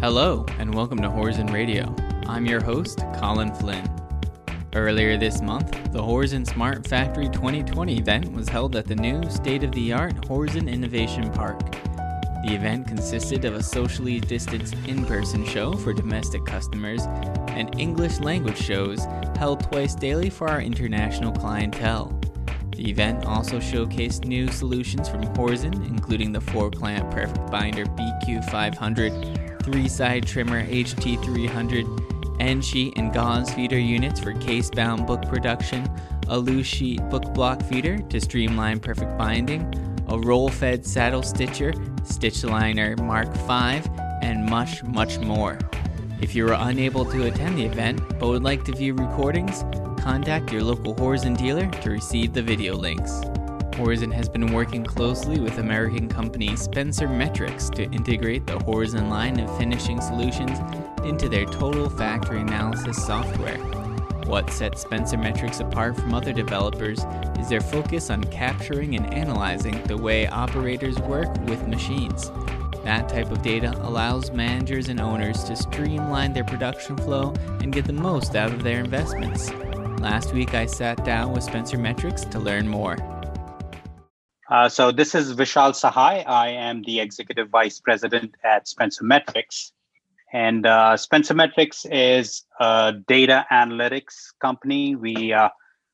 Hello, and welcome to Horizon Radio. I'm your host, Colin Flynn. Earlier this month, the Horizon Smart Factory 2020 event was held at the new state of the art Horizon Innovation Park. The event consisted of a socially distanced in person show for domestic customers and English language shows held twice daily for our international clientele. The event also showcased new solutions from Horizon, including the 4 clamp Perfect Binder BQ500, 3 side trimmer HT300, end sheet and gauze feeder units for case bound book production, a loose sheet book block feeder to streamline perfect binding, a roll fed saddle stitcher Stitch Liner Mark V, and much, much more. If you were unable to attend the event but would like to view recordings, contact your local Horizon dealer to receive the video links. Horizon has been working closely with American company Spencer Metrics to integrate the Horizon line of finishing solutions into their total factory analysis software. What sets Spencer Metrics apart from other developers is their focus on capturing and analyzing the way operators work with machines. That type of data allows managers and owners to streamline their production flow and get the most out of their investments. Last week, I sat down with Spencer Metrics to learn more. Uh, so, this is Vishal Sahai. I am the Executive Vice President at Spencer Metrics. And uh, Spencer Metrics is a data analytics company. We uh,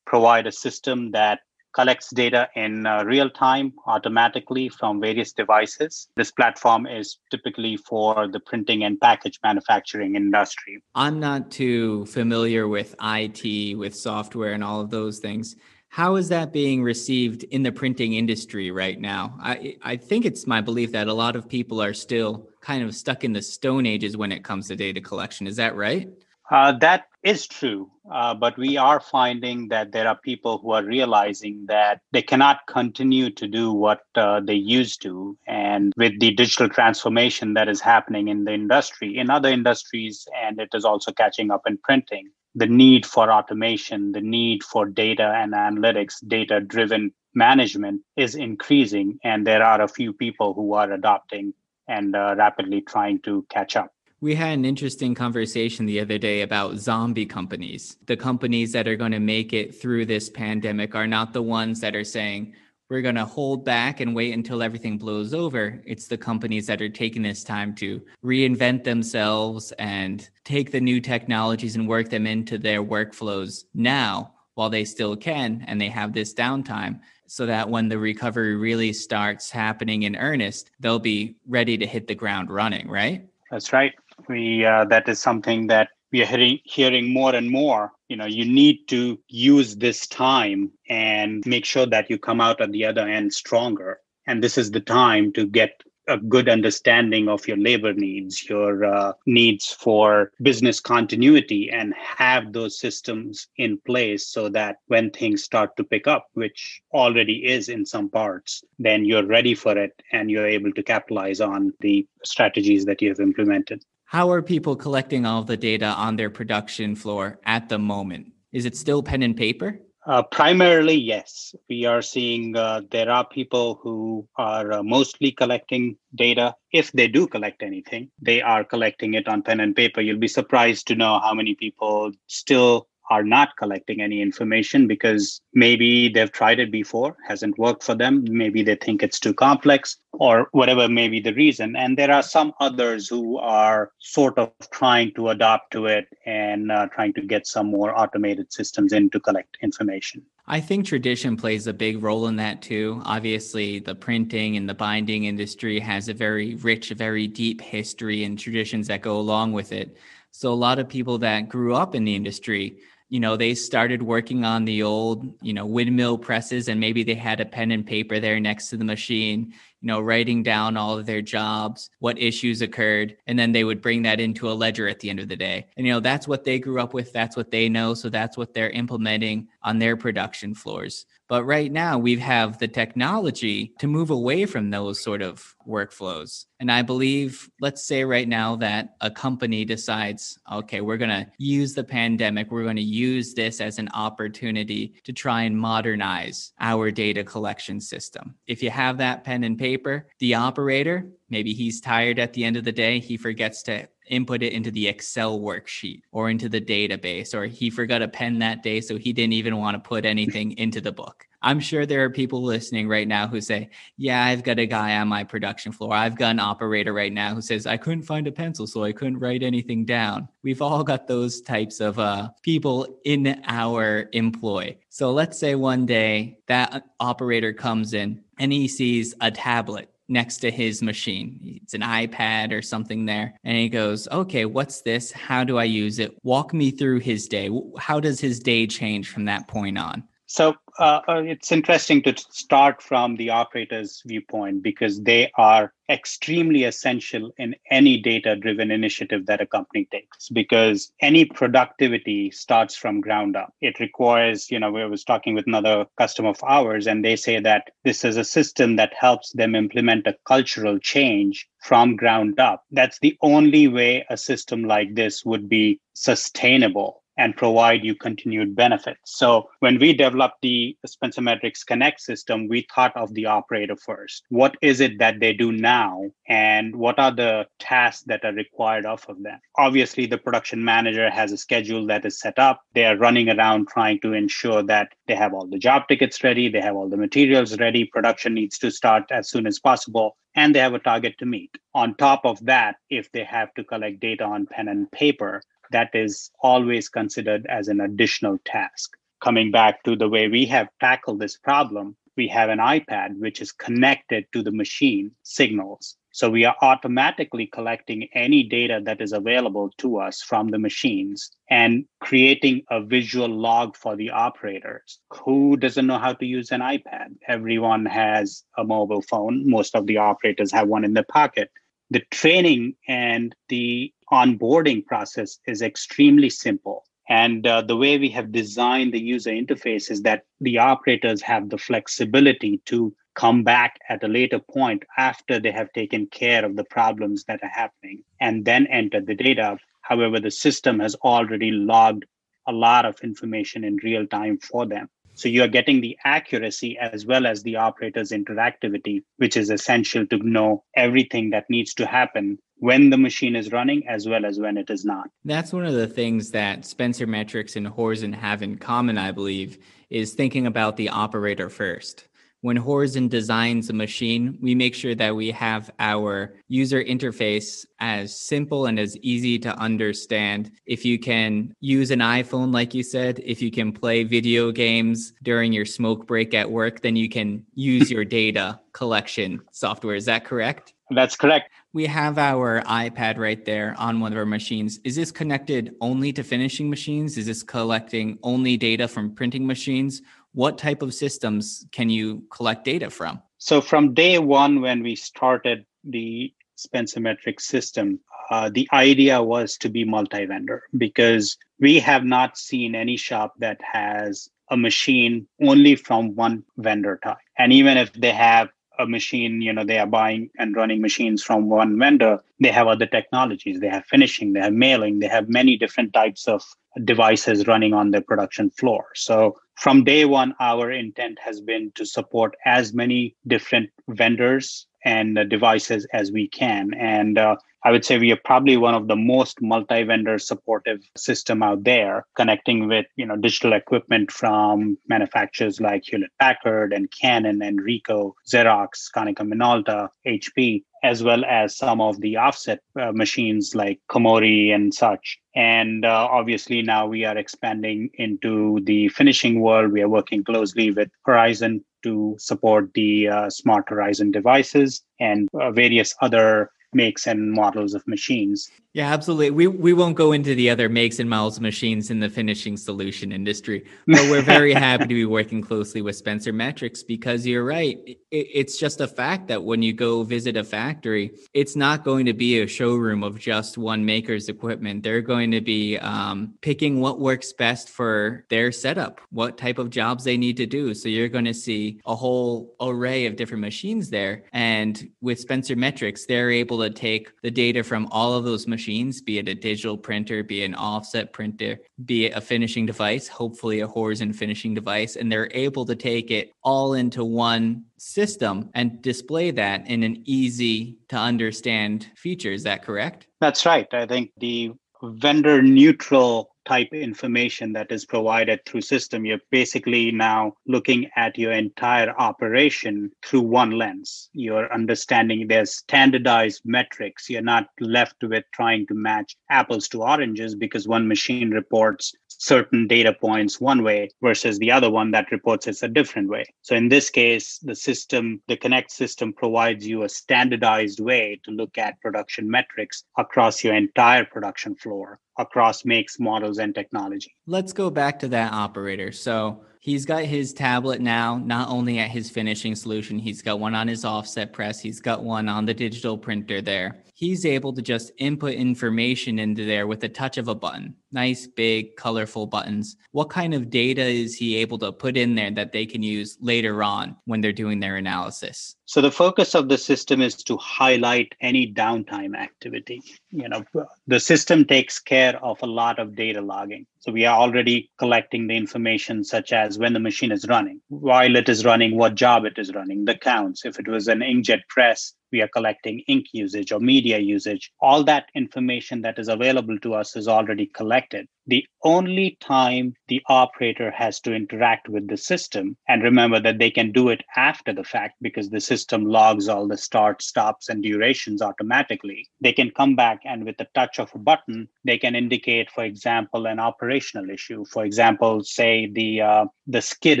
provide a system that collects data in uh, real time automatically from various devices. This platform is typically for the printing and package manufacturing industry. I'm not too familiar with IT, with software, and all of those things. How is that being received in the printing industry right now? I, I think it's my belief that a lot of people are still kind of stuck in the stone ages when it comes to data collection. Is that right? Uh, that is true. Uh, but we are finding that there are people who are realizing that they cannot continue to do what uh, they used to. And with the digital transformation that is happening in the industry, in other industries, and it is also catching up in printing, the need for automation, the need for data and analytics, data driven management is increasing. And there are a few people who are adopting and uh, rapidly trying to catch up. We had an interesting conversation the other day about zombie companies. The companies that are going to make it through this pandemic are not the ones that are saying, we're going to hold back and wait until everything blows over. It's the companies that are taking this time to reinvent themselves and take the new technologies and work them into their workflows now while they still can and they have this downtime so that when the recovery really starts happening in earnest, they'll be ready to hit the ground running, right? That's right we uh, that is something that we are hearing, hearing more and more you know you need to use this time and make sure that you come out at the other end stronger and this is the time to get a good understanding of your labor needs, your uh, needs for business continuity, and have those systems in place so that when things start to pick up, which already is in some parts, then you're ready for it and you're able to capitalize on the strategies that you have implemented. How are people collecting all the data on their production floor at the moment? Is it still pen and paper? Uh, primarily, yes. We are seeing uh, there are people who are uh, mostly collecting data. If they do collect anything, they are collecting it on pen and paper. You'll be surprised to know how many people still are not collecting any information because maybe they've tried it before, hasn't worked for them. Maybe they think it's too complex or whatever may be the reason. And there are some others who are sort of trying to adopt to it and uh, trying to get some more automated systems in to collect information. I think tradition plays a big role in that too. Obviously, the printing and the binding industry has a very rich, very deep history and traditions that go along with it. So, a lot of people that grew up in the industry you know they started working on the old you know windmill presses and maybe they had a pen and paper there next to the machine you know writing down all of their jobs what issues occurred and then they would bring that into a ledger at the end of the day. And you know that's what they grew up with that's what they know so that's what they're implementing on their production floors. But right now we have the technology to move away from those sort of workflows. And I believe, let's say right now that a company decides, okay, we're going to use the pandemic, we're going to use this as an opportunity to try and modernize our data collection system. If you have that pen and paper, the operator, maybe he's tired at the end of the day, he forgets to input it into the Excel worksheet or into the database, or he forgot a pen that day, so he didn't even want to put anything into the book. I'm sure there are people listening right now who say, Yeah, I've got a guy on my production floor. I've got an operator right now who says, I couldn't find a pencil, so I couldn't write anything down. We've all got those types of uh, people in our employ. So let's say one day that operator comes in and he sees a tablet next to his machine. It's an iPad or something there. And he goes, Okay, what's this? How do I use it? Walk me through his day. How does his day change from that point on? So uh, uh, it's interesting to start from the operator's viewpoint because they are extremely essential in any data driven initiative that a company takes because any productivity starts from ground up. It requires you know we was talking with another customer of ours and they say that this is a system that helps them implement a cultural change from ground up. That's the only way a system like this would be sustainable and provide you continued benefits. So when we developed the Spencer Metrics Connect system, we thought of the operator first. What is it that they do now? And what are the tasks that are required of them? Obviously, the production manager has a schedule that is set up. They are running around trying to ensure that they have all the job tickets ready, they have all the materials ready, production needs to start as soon as possible and they have a target to meet. On top of that, if they have to collect data on pen and paper, that is always considered as an additional task. Coming back to the way we have tackled this problem, we have an iPad which is connected to the machine signals. So we are automatically collecting any data that is available to us from the machines and creating a visual log for the operators. Who doesn't know how to use an iPad? Everyone has a mobile phone. Most of the operators have one in their pocket. The training and the onboarding process is extremely simple. And uh, the way we have designed the user interface is that the operators have the flexibility to come back at a later point after they have taken care of the problems that are happening and then enter the data. However, the system has already logged a lot of information in real time for them. So you are getting the accuracy as well as the operator's interactivity, which is essential to know everything that needs to happen when the machine is running as well as when it is not. That's one of the things that Spencer Metrics and Horizon have in common, I believe, is thinking about the operator first when Horizon designs a machine, we make sure that we have our user interface as simple and as easy to understand. If you can use an iPhone, like you said, if you can play video games during your smoke break at work, then you can use your data collection software. Is that correct? That's correct. We have our iPad right there on one of our machines. Is this connected only to finishing machines? Is this collecting only data from printing machines? what type of systems can you collect data from? So, from day one, when we started the Spencer Metrics system, uh, the idea was to be multi vendor because we have not seen any shop that has a machine only from one vendor type. And even if they have a machine, you know, they are buying and running machines from one vendor, they have other technologies. They have finishing, they have mailing, they have many different types of devices running on their production floor. So from day one, our intent has been to support as many different vendors and devices as we can. And uh, I would say we are probably one of the most multi-vendor supportive system out there, connecting with you know digital equipment from manufacturers like Hewlett Packard and Canon and Ricoh, Xerox, Konica Minolta, HP, as well as some of the offset uh, machines like Komori and such. And uh, obviously, now we are expanding into the finishing world. We are working closely with Horizon to support the uh, Smart Horizon devices and uh, various other makes and models of machines. Yeah, absolutely. We we won't go into the other makes and models of machines in the finishing solution industry, but we're very happy to be working closely with Spencer Metrics because you're right. It, it's just a fact that when you go visit a factory, it's not going to be a showroom of just one maker's equipment. They're going to be um, picking what works best for their setup, what type of jobs they need to do. So you're going to see a whole array of different machines there. And with Spencer Metrics, they're able to take the data from all of those machines machines, be it a digital printer, be it an offset printer, be it a finishing device, hopefully a horizon finishing device, and they're able to take it all into one system and display that in an easy to understand feature. Is that correct? That's right. I think the vendor neutral type information that is provided through system you're basically now looking at your entire operation through one lens. You're understanding there's standardized metrics. You're not left with trying to match apples to oranges because one machine reports certain data points one way versus the other one that reports it a different way. So in this case, the system, the Connect system provides you a standardized way to look at production metrics across your entire production floor, across makes, models, and technology. Let's go back to that operator. So he's got his tablet now, not only at his finishing solution, he's got one on his offset press, he's got one on the digital printer there he's able to just input information into there with the touch of a button. Nice, big, colorful buttons. What kind of data is he able to put in there that they can use later on when they're doing their analysis? So the focus of the system is to highlight any downtime activity. You know, the system takes care of a lot of data logging. So we are already collecting the information such as when the machine is running, while it is running, what job it is running, the counts. If it was an inkjet press, we are collecting ink usage or media usage. All that information that is available to us is already collected. The only time the operator has to interact with the system, and remember that they can do it after the fact because the system logs all the start, stops, and durations automatically. They can come back and with the touch of a button, they can indicate, for example, an operational issue. For example, say the uh, the skid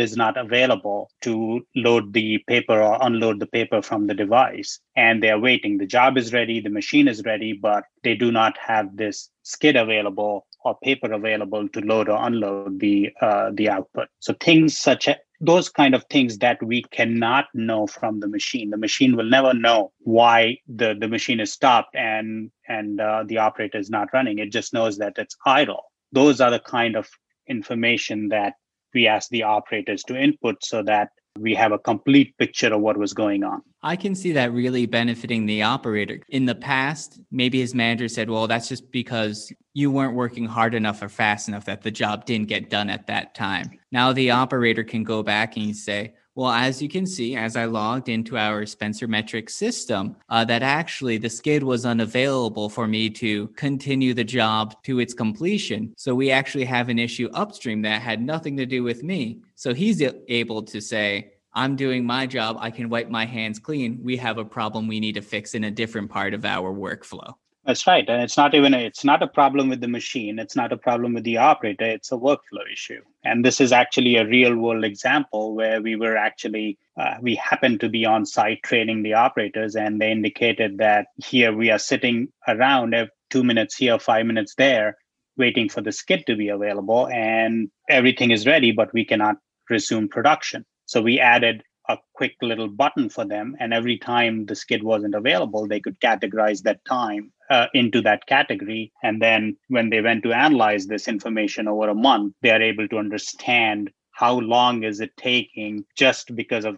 is not available to load the paper or unload the paper from the device and they are waiting. The job is ready, the machine is ready, but they do not have this skid available or paper available to load or unload the uh, the output. So things such as those kind of things that we cannot know from the machine. The machine will never know why the, the machine is stopped and and uh, the operator is not running. It just knows that it's idle. Those are the kind of information that we ask the operators to input so that we have a complete picture of what was going on. I can see that really benefiting the operator. In the past, maybe his manager said, well, that's just because you weren't working hard enough or fast enough that the job didn't get done at that time. Now the operator can go back and say, well, as you can see, as I logged into our Spencer Metrics system, uh, that actually the skid was unavailable for me to continue the job to its completion. So we actually have an issue upstream that had nothing to do with me. So he's able to say, I'm doing my job. I can wipe my hands clean. We have a problem we need to fix in a different part of our workflow. That's right. And it's not even a, it's not a problem with the machine. It's not a problem with the operator. It's a workflow issue. And this is actually a real world example where we were actually uh, we happened to be on site training the operators and they indicated that here we are sitting around two minutes here, five minutes there, waiting for the skid to be available and everything is ready, but we cannot resume production. So we added a quick little button for them. And every time the skid wasn't available, they could categorize that time uh, into that category. And then when they went to analyze this information over a month, they are able to understand how long is it taking just because of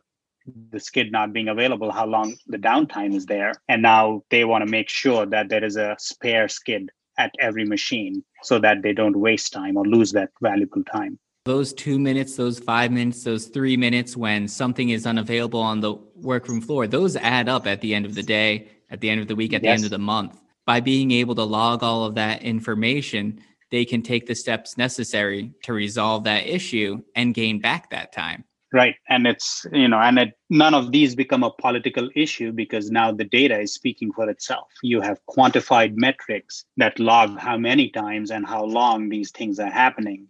the skid not being available, how long the downtime is there. And now they want to make sure that there is a spare skid at every machine so that they don't waste time or lose that valuable time those two minutes, those five minutes, those three minutes when something is unavailable on the workroom floor, those add up at the end of the day, at the end of the week, at yes. the end of the month. By being able to log all of that information, they can take the steps necessary to resolve that issue and gain back that time. Right. And it's, you know, and it, none of these become a political issue because now the data is speaking for itself. You have quantified metrics that log how many times and how long these things are happening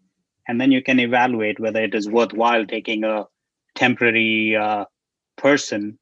and then you can evaluate whether it is worthwhile taking a temporary uh, person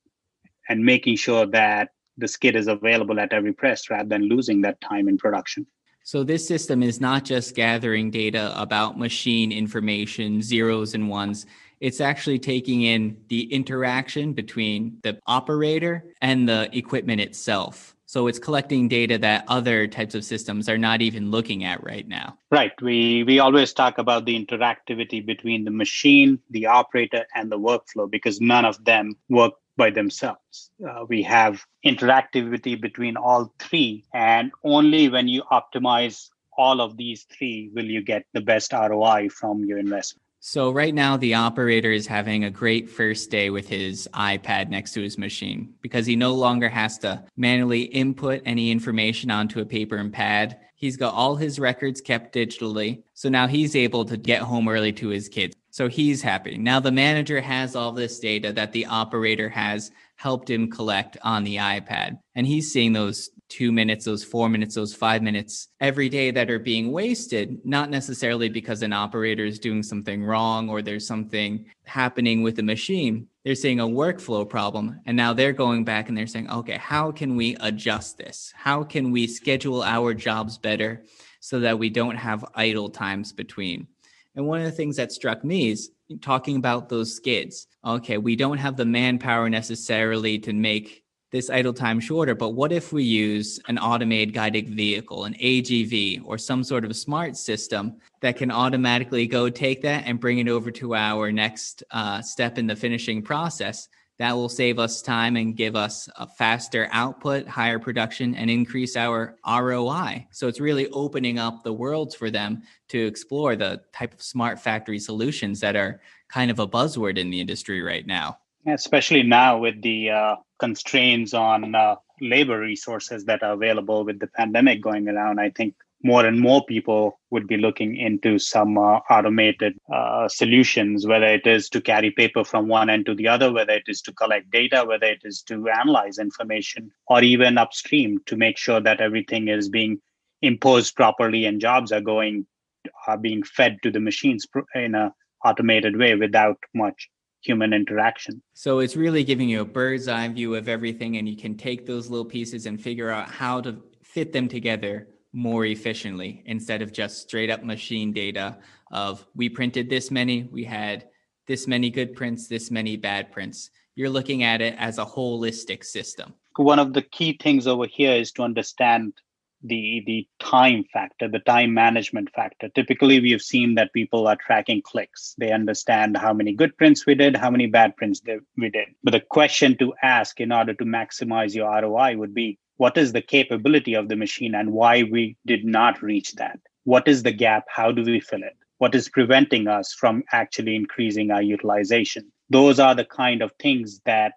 and making sure that the skid is available at every press rather than losing that time in production. So this system is not just gathering data about machine information, zeros and ones. It's actually taking in the interaction between the operator and the equipment itself. So it's collecting data that other types of systems are not even looking at right now. Right. We we always talk about the interactivity between the machine, the operator, and the workflow because none of them work by themselves. Uh, we have interactivity between all three, and only when you optimize all of these three will you get the best ROI from your investment. So, right now, the operator is having a great first day with his iPad next to his machine because he no longer has to manually input any information onto a paper and pad. He's got all his records kept digitally. So now he's able to get home early to his kids. So he's happy. Now the manager has all this data that the operator has helped him collect on the iPad. And he's seeing those two minutes, those four minutes, those five minutes every day that are being wasted, not necessarily because an operator is doing something wrong or there's something happening with the machine. They're seeing a workflow problem. And now they're going back and they're saying, okay, how can we adjust this? How can we schedule our jobs better so that we don't have idle times between? And one of the things that struck me is talking about those skids. Okay, we don't have the manpower necessarily to make this idle time shorter, but what if we use an automated guided vehicle, an AGV, or some sort of smart system that can automatically go take that and bring it over to our next uh, step in the finishing process? That will save us time and give us a faster output, higher production, and increase our ROI. So it's really opening up the worlds for them to explore the type of smart factory solutions that are kind of a buzzword in the industry right now especially now with the uh, constraints on uh, labor resources that are available with the pandemic going around i think more and more people would be looking into some uh, automated uh, solutions whether it is to carry paper from one end to the other whether it is to collect data whether it is to analyze information or even upstream to make sure that everything is being imposed properly and jobs are going are being fed to the machines in a automated way without much human interaction. So it's really giving you a bird's eye view of everything, and you can take those little pieces and figure out how to fit them together more efficiently instead of just straight up machine data of we printed this many, we had this many good prints, this many bad prints. You're looking at it as a holistic system. One of the key things over here is to understand the the time factor the time management factor. Typically we have seen that people are tracking clicks. They understand how many good prints we did how many bad prints we did. But the question to ask in order to maximize your roi would be what is the capability of the machine and why we did not reach that? What is the gap? How do we fill it? What is preventing us from actually increasing our utilization? Those are the kind of things that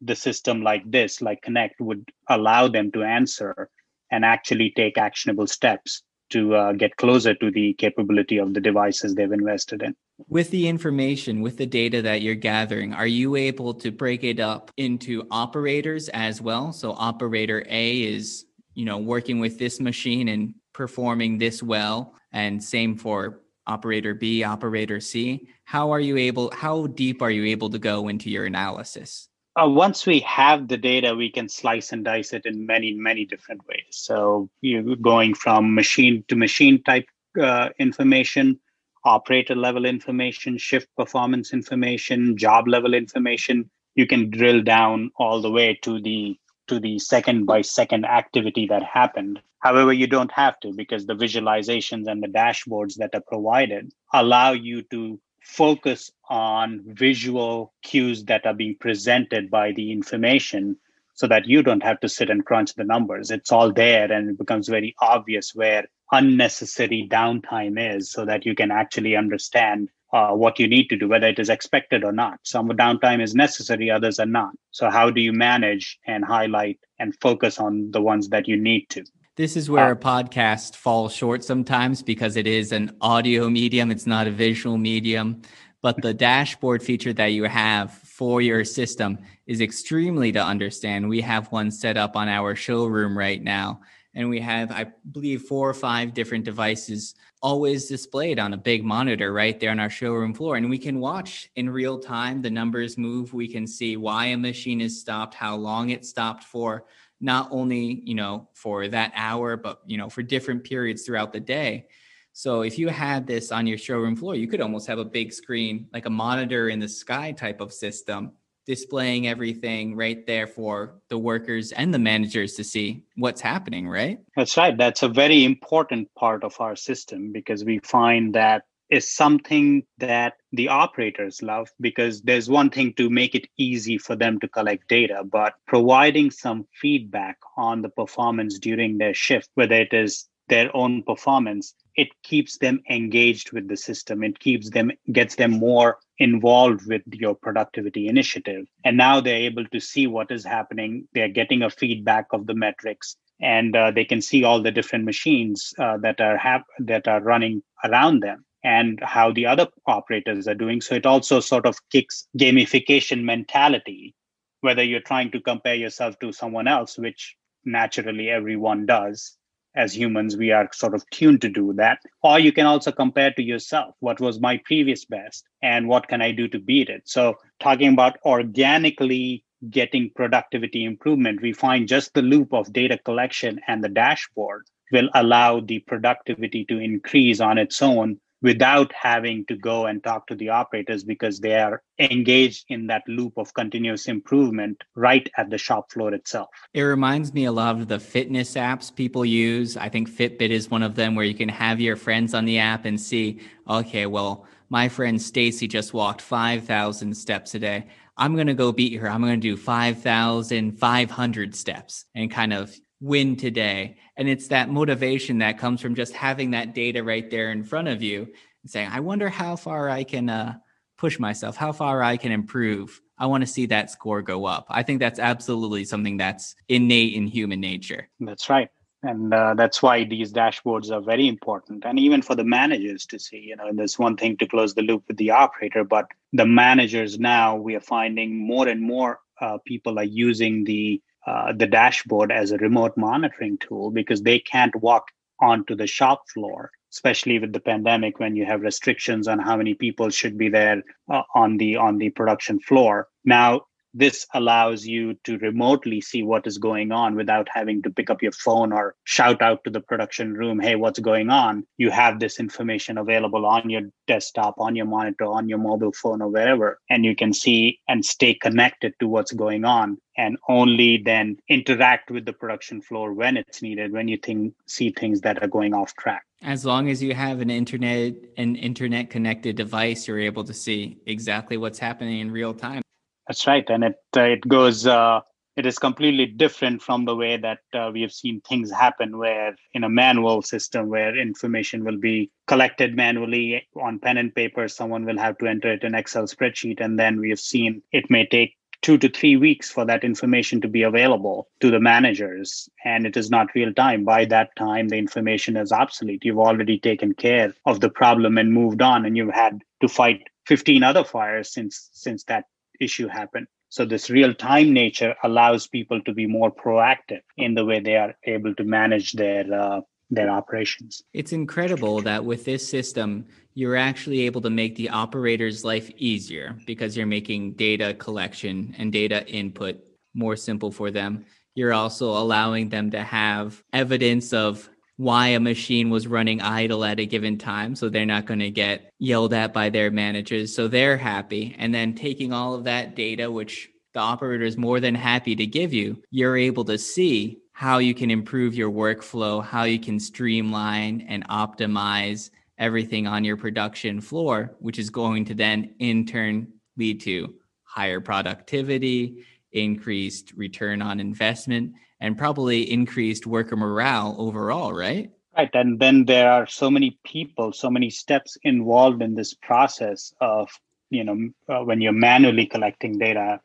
the system like this like connect would allow them to answer and actually take actionable steps to uh, get closer to the capability of the devices they've invested in. With the information, with the data that you're gathering, are you able to break it up into operators as well? So operator A is, you know, working with this machine and performing this well, and same for operator B, operator C. How are you able how deep are you able to go into your analysis? Uh, once we have the data, we can slice and dice it in many, many different ways. So you're going from machine to machine type uh, information, operator level information, shift performance information, job level information. You can drill down all the way to the to the second by second activity that happened. However, you don't have to because the visualizations and the dashboards that are provided allow you to focus on visual cues that are being presented by the information so that you don't have to sit and crunch the numbers. It's all there and it becomes very obvious where unnecessary downtime is so that you can actually understand uh, what you need to do, whether it is expected or not. Some downtime is necessary, others are not. So, how do you manage and highlight and focus on the ones that you need to? This is where uh, a podcast falls short sometimes because it is an audio medium, it's not a visual medium. But the dashboard feature that you have for your system is extremely to understand. We have one set up on our showroom right now, and we have, I believe, four or five different devices always displayed on a big monitor right there on our showroom floor. And we can watch in real time the numbers move. We can see why a machine is stopped, how long it stopped for not only, you know, for that hour, but, you know, for different periods throughout the day. So if you had this on your showroom floor, you could almost have a big screen, like a monitor in the sky type of system, displaying everything right there for the workers and the managers to see what's happening, right? That's right. That's a very important part of our system because we find that is something that the operators love because there's one thing to make it easy for them to collect data, but providing some feedback on the performance during their shift, whether it is their own performance, it keeps them engaged with the system. It keeps them, gets them more involved with your productivity initiative. And now they're able to see what is happening. They're getting a feedback of the metrics and uh, they can see all the different machines uh, that are hap- that are running around them and how the other operators are doing. So it also sort of kicks gamification mentality, whether you're trying to compare yourself to someone else, which naturally everyone does. As humans, we are sort of tuned to do that. Or you can also compare to yourself what was my previous best and what can I do to beat it. So, talking about organically getting productivity improvement, we find just the loop of data collection and the dashboard will allow the productivity to increase on its own without having to go and talk to the operators because they are engaged in that loop of continuous improvement right at the shop floor itself. It reminds me a lot of the fitness apps people use. I think Fitbit is one of them where you can have your friends on the app and see, okay, well, my friend Stacy just walked 5,000 steps a day. I'm going to go beat her. I'm going to do 5,500 steps and kind of win today. And it's that motivation that comes from just having that data right there in front of you and saying, I wonder how far I can uh, push myself, how far I can improve. I want to see that score go up. I think that's absolutely something that's innate in human nature. That's right. And uh, that's why these dashboards are very important. And even for the managers to see, you know, there's one thing to close the loop with the operator, but the managers now, we are finding more and more uh, people are using the uh, the dashboard as a remote monitoring tool because they can't walk onto the shop floor especially with the pandemic when you have restrictions on how many people should be there uh, on the on the production floor. Now this allows you to remotely see what is going on without having to pick up your phone or shout out to the production room, hey, what's going on? You have this information available on your desktop, on your monitor, on your mobile phone, or wherever, and you can see and stay connected to what's going on and only then interact with the production floor when it's needed, when you think, see things that are going off track. As long as you have an internet an internet connected device, you're able to see exactly what's happening in real time. That's right, and it uh, it goes. Uh, it is completely different from the way that uh, we have seen things happen, where in a manual system, where information will be collected manually on pen and paper, someone will have to enter it in Excel spreadsheet, and then we have seen it may take two to three weeks for that information to be available to the managers. And it is not real time. By that time the information is obsolete. You've already taken care of the problem and moved on. And you've had to fight 15 other fires since since that issue happen. So this real time nature allows people to be more proactive in the way they are able to manage their uh, their operations. It's incredible that with this system, you're actually able to make the operator's life easier because you're making data collection and data input more simple for them. You're also allowing them to have evidence of why a machine was running idle at a given time. So they're not going to get yelled at by their managers. So they're happy. And then taking all of that data, which the operator is more than happy to give you, you're able to see how you can improve your workflow, how you can streamline and optimize everything on your production floor, which is going to then in turn lead to higher productivity, increased return on investment, and probably increased worker morale overall, right? Right. And then there are so many people, so many steps involved in this process of, you know, uh, when you're manually collecting data,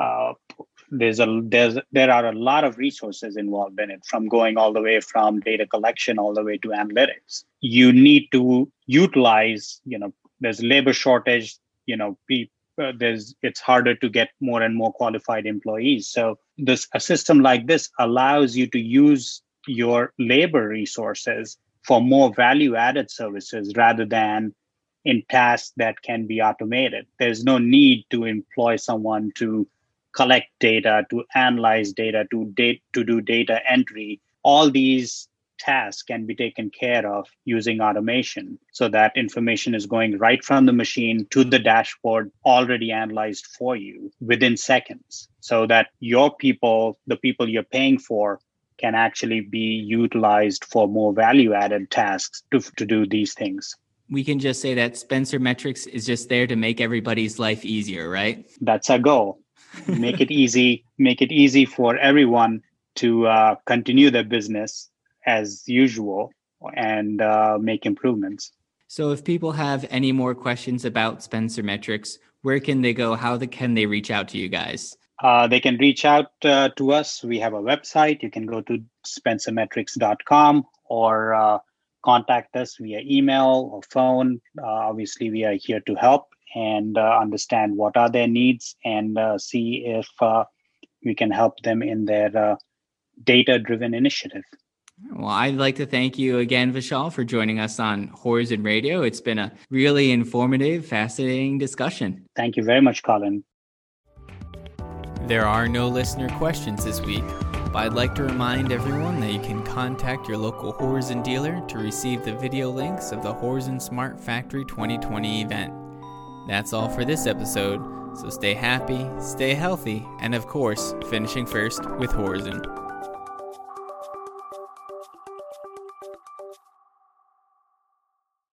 uh, there's a there's there are a lot of resources involved in it from going all the way from data collection all the way to analytics you need to utilize you know there's labor shortage you know people uh, there's it's harder to get more and more qualified employees so this a system like this allows you to use your labor resources for more value added services rather than in tasks that can be automated there's no need to employ someone to collect data, to analyze data, to date to do data entry. All these tasks can be taken care of using automation so that information is going right from the machine to the dashboard already analyzed for you within seconds so that your people the people you're paying for can actually be utilized for more value added tasks to, to do these things we can just say that Spencer Metrics is just there to make everybody's life easier, right? That's our goal. make it easy, make it easy for everyone to uh, continue their business as usual and uh, make improvements. So, if people have any more questions about Spencer Metrics, where can they go? How the, can they reach out to you guys? Uh, they can reach out uh, to us. We have a website. You can go to spencermetrics.com or uh, contact us via email or phone. Uh, obviously, we are here to help and uh, understand what are their needs and uh, see if uh, we can help them in their uh, data-driven initiative. Well, I'd like to thank you again, Vishal, for joining us on Horizon Radio. It's been a really informative, fascinating discussion. Thank you very much, Colin. There are no listener questions this week, but I'd like to remind everyone that you can contact your local Horizon dealer to receive the video links of the Horizon Smart Factory 2020 event. That's all for this episode, so stay happy, stay healthy, and of course, finishing first with Horizon.